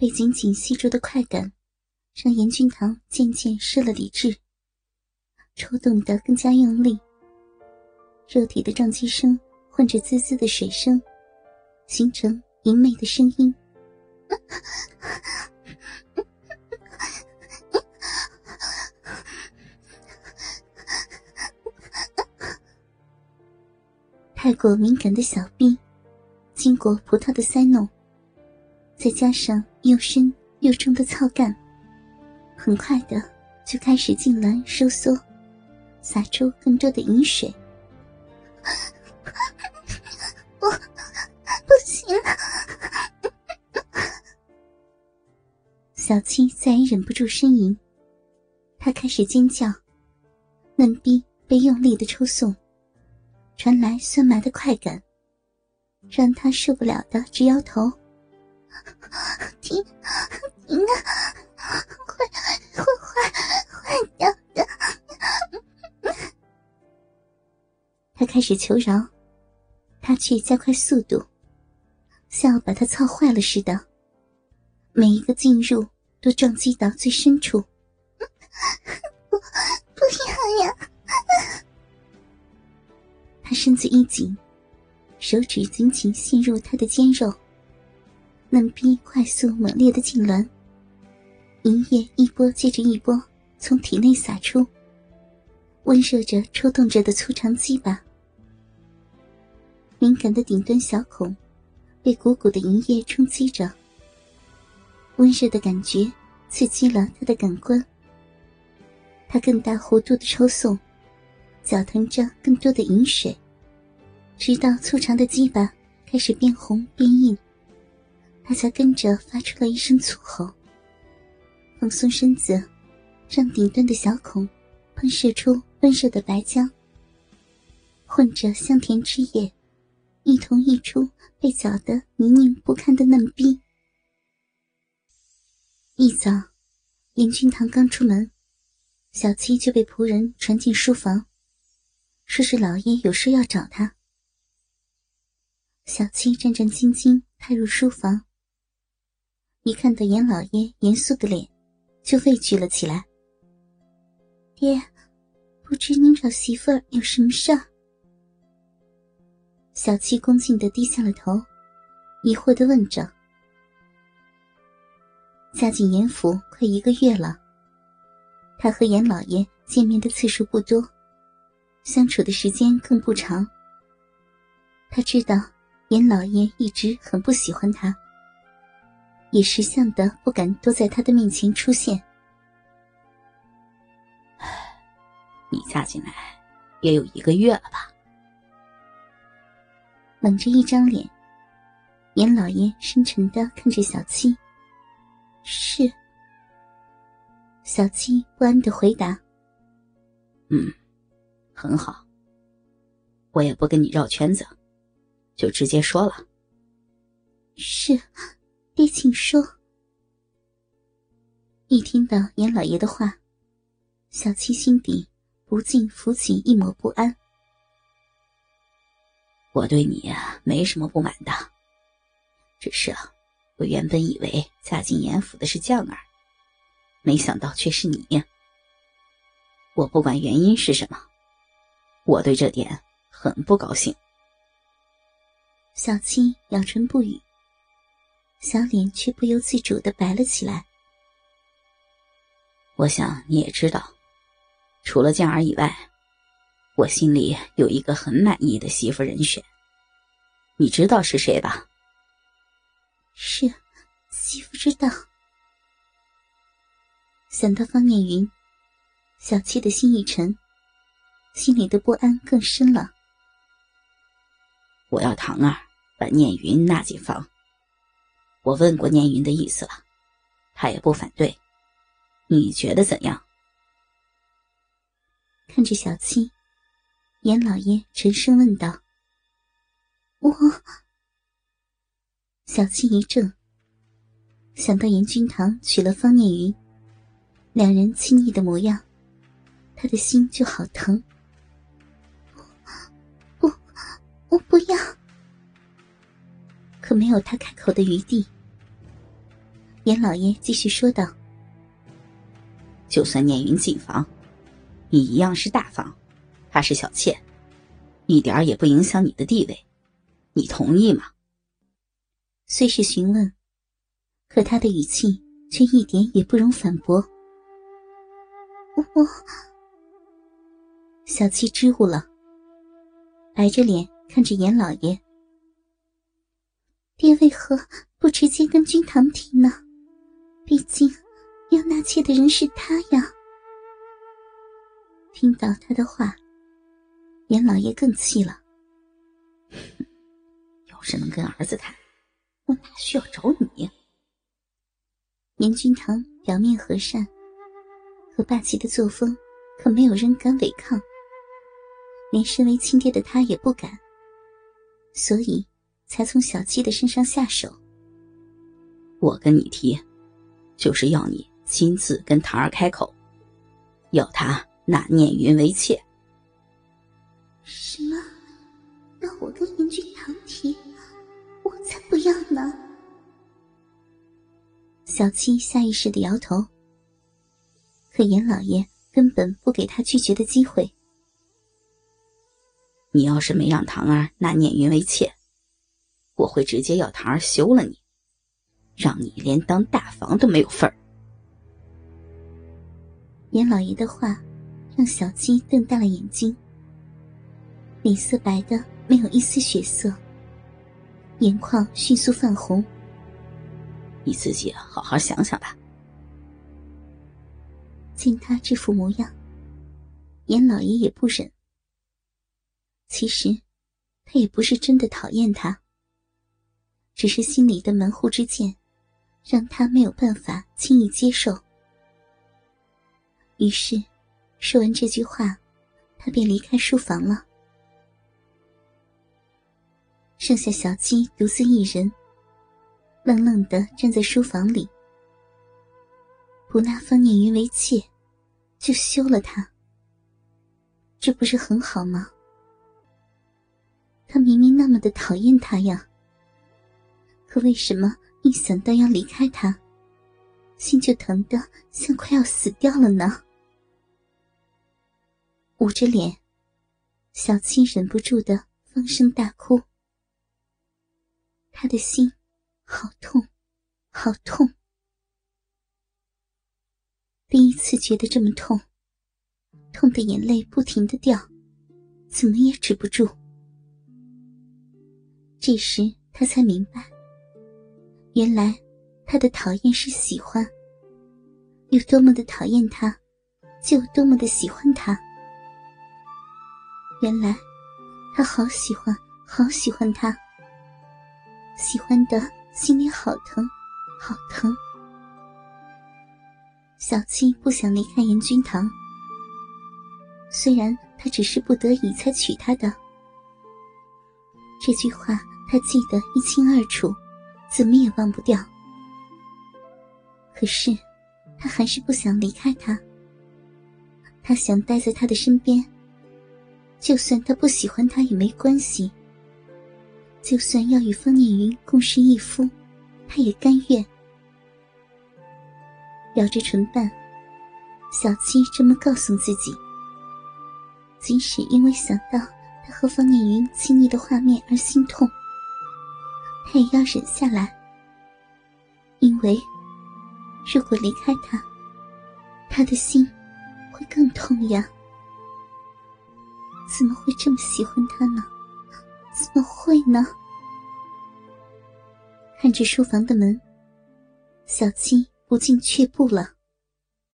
被紧紧吸住的快感，让严君堂渐渐失了理智，抽动得更加用力。肉体的撞击声混着滋滋的水声，形成淫媚的声音。太过敏感的小臂，经过葡萄的塞弄，再加上又深又重的操干，很快的就开始痉挛收缩，洒出更多的饮水。不，不行了！小七再也忍不住呻吟，他开始尖叫，嫩逼被用力的抽送。传来酸麻的快感，让他受不了的直摇头。停，停啊！会会坏坏掉的。他开始求饶，他却加快速度，像要把他操坏了似的。每一个进入都撞击到最深处。不，不要呀！他身子一紧，手指紧紧陷入他的肩肉，嫩逼快速猛烈的痉挛，银液一波接着一波从体内洒出，温热着抽动着的粗长鸡巴，敏感的顶端小孔被鼓鼓的银液冲击着，温热的感觉刺激了他的感官，他更大弧度的抽送。搅腾着更多的饮水，直到粗长的鸡巴开始变红变硬，他才跟着发出了一声粗吼。放松身子，让顶端的小孔喷射出温热的白浆，混着香甜汁液，一同溢出被搅得泥泞不堪的嫩逼。一早，严君堂刚出门，小七就被仆人传进书房。说是老爷有事要找他。小七战战兢兢踏入书房，一看到严老爷严肃的脸，就畏惧了起来。爹，不知您找媳妇儿有什么事儿？小七恭敬的低下了头，疑惑的问着。嫁进严府快一个月了，他和严老爷见面的次数不多。相处的时间更不长。他知道严老爷一直很不喜欢他，也识相的不敢多在他的面前出现。你嫁进来也有一个月了吧？冷着一张脸，严老爷深沉的看着小七。是。小七不安的回答：“嗯。”很好，我也不跟你绕圈子，就直接说了。是，爹，请说。一听到严老爷的话，小七心底不禁浮起一抹不安。我对你没什么不满的，只是啊，我原本以为嫁进严府的是将儿，没想到却是你。我不管原因是什么。我对这点很不高兴。小七咬唇不语，小脸却不由自主的白了起来。我想你也知道，除了江儿以外，我心里有一个很满意的媳妇人选。你知道是谁吧？是，媳妇知道。想到方念云，小七的心一沉。心里的不安更深了。我要唐儿把念云纳进房。我问过念云的意思了，他也不反对。你觉得怎样？看着小七，严老爷沉声问道：“我……”小七一怔，想到严君堂娶了方念云，两人亲昵的模样，他的心就好疼。我不要，可没有他开口的余地。严老爷继续说道：“就算念云进房，你一样是大房，她是小妾，一点也不影响你的地位，你同意吗？”虽是询问，可他的语气却一点也不容反驳。我，小七支吾了，白着脸看着严老爷。爹为何不直接跟君堂提呢？毕竟要纳妾的人是他呀。听到他的话，严老爷更气了。要是能跟儿子谈，我哪需要找你？严君堂表面和善，可霸气的作风，可没有人敢违抗。连身为亲爹的他也不敢，所以。才从小七的身上下手。我跟你提，就是要你亲自跟唐儿开口，要他纳念云为妾。什么？那我跟严君堂提？我才不要呢！小七下意识的摇头。可严老爷根本不给他拒绝的机会。你要是没让唐儿纳念云为妾，我会直接要唐儿休了你，让你连当大房都没有份儿。严老爷的话让小七瞪大了眼睛，脸色白的没有一丝血色，眼眶迅速泛红。你自己好好想想吧。见他这副模样，严老爷也不忍。其实，他也不是真的讨厌他。只是心里的门户之见，让他没有办法轻易接受。于是，说完这句话，他便离开书房了。剩下小鸡独自一人，愣愣的站在书房里。不纳方念云为妾，就休了他，这不是很好吗？他明明那么的讨厌他呀。可为什么一想到要离开他，心就疼得像快要死掉了呢？捂着脸，小七忍不住的放声大哭。他的心好痛，好痛！第一次觉得这么痛，痛的眼泪不停的掉，怎么也止不住。这时他才明白。原来，他的讨厌是喜欢。有多么的讨厌他，就有多么的喜欢他。原来，他好喜欢，好喜欢他。喜欢的心里好疼，好疼。小七不想离开严君堂，虽然他只是不得已才娶她的。这句话他记得一清二楚。怎么也忘不掉。可是，他还是不想离开他。他想待在他的身边。就算他不喜欢他也没关系。就算要与方念云共侍一夫，他也甘愿。咬着唇瓣，小七这么告诉自己。即使因为想到他和方念云亲密的画面而心痛。他也要忍下来，因为如果离开他，他的心会更痛呀。怎么会这么喜欢他呢？怎么会呢？看着书房的门，小七不禁却步了。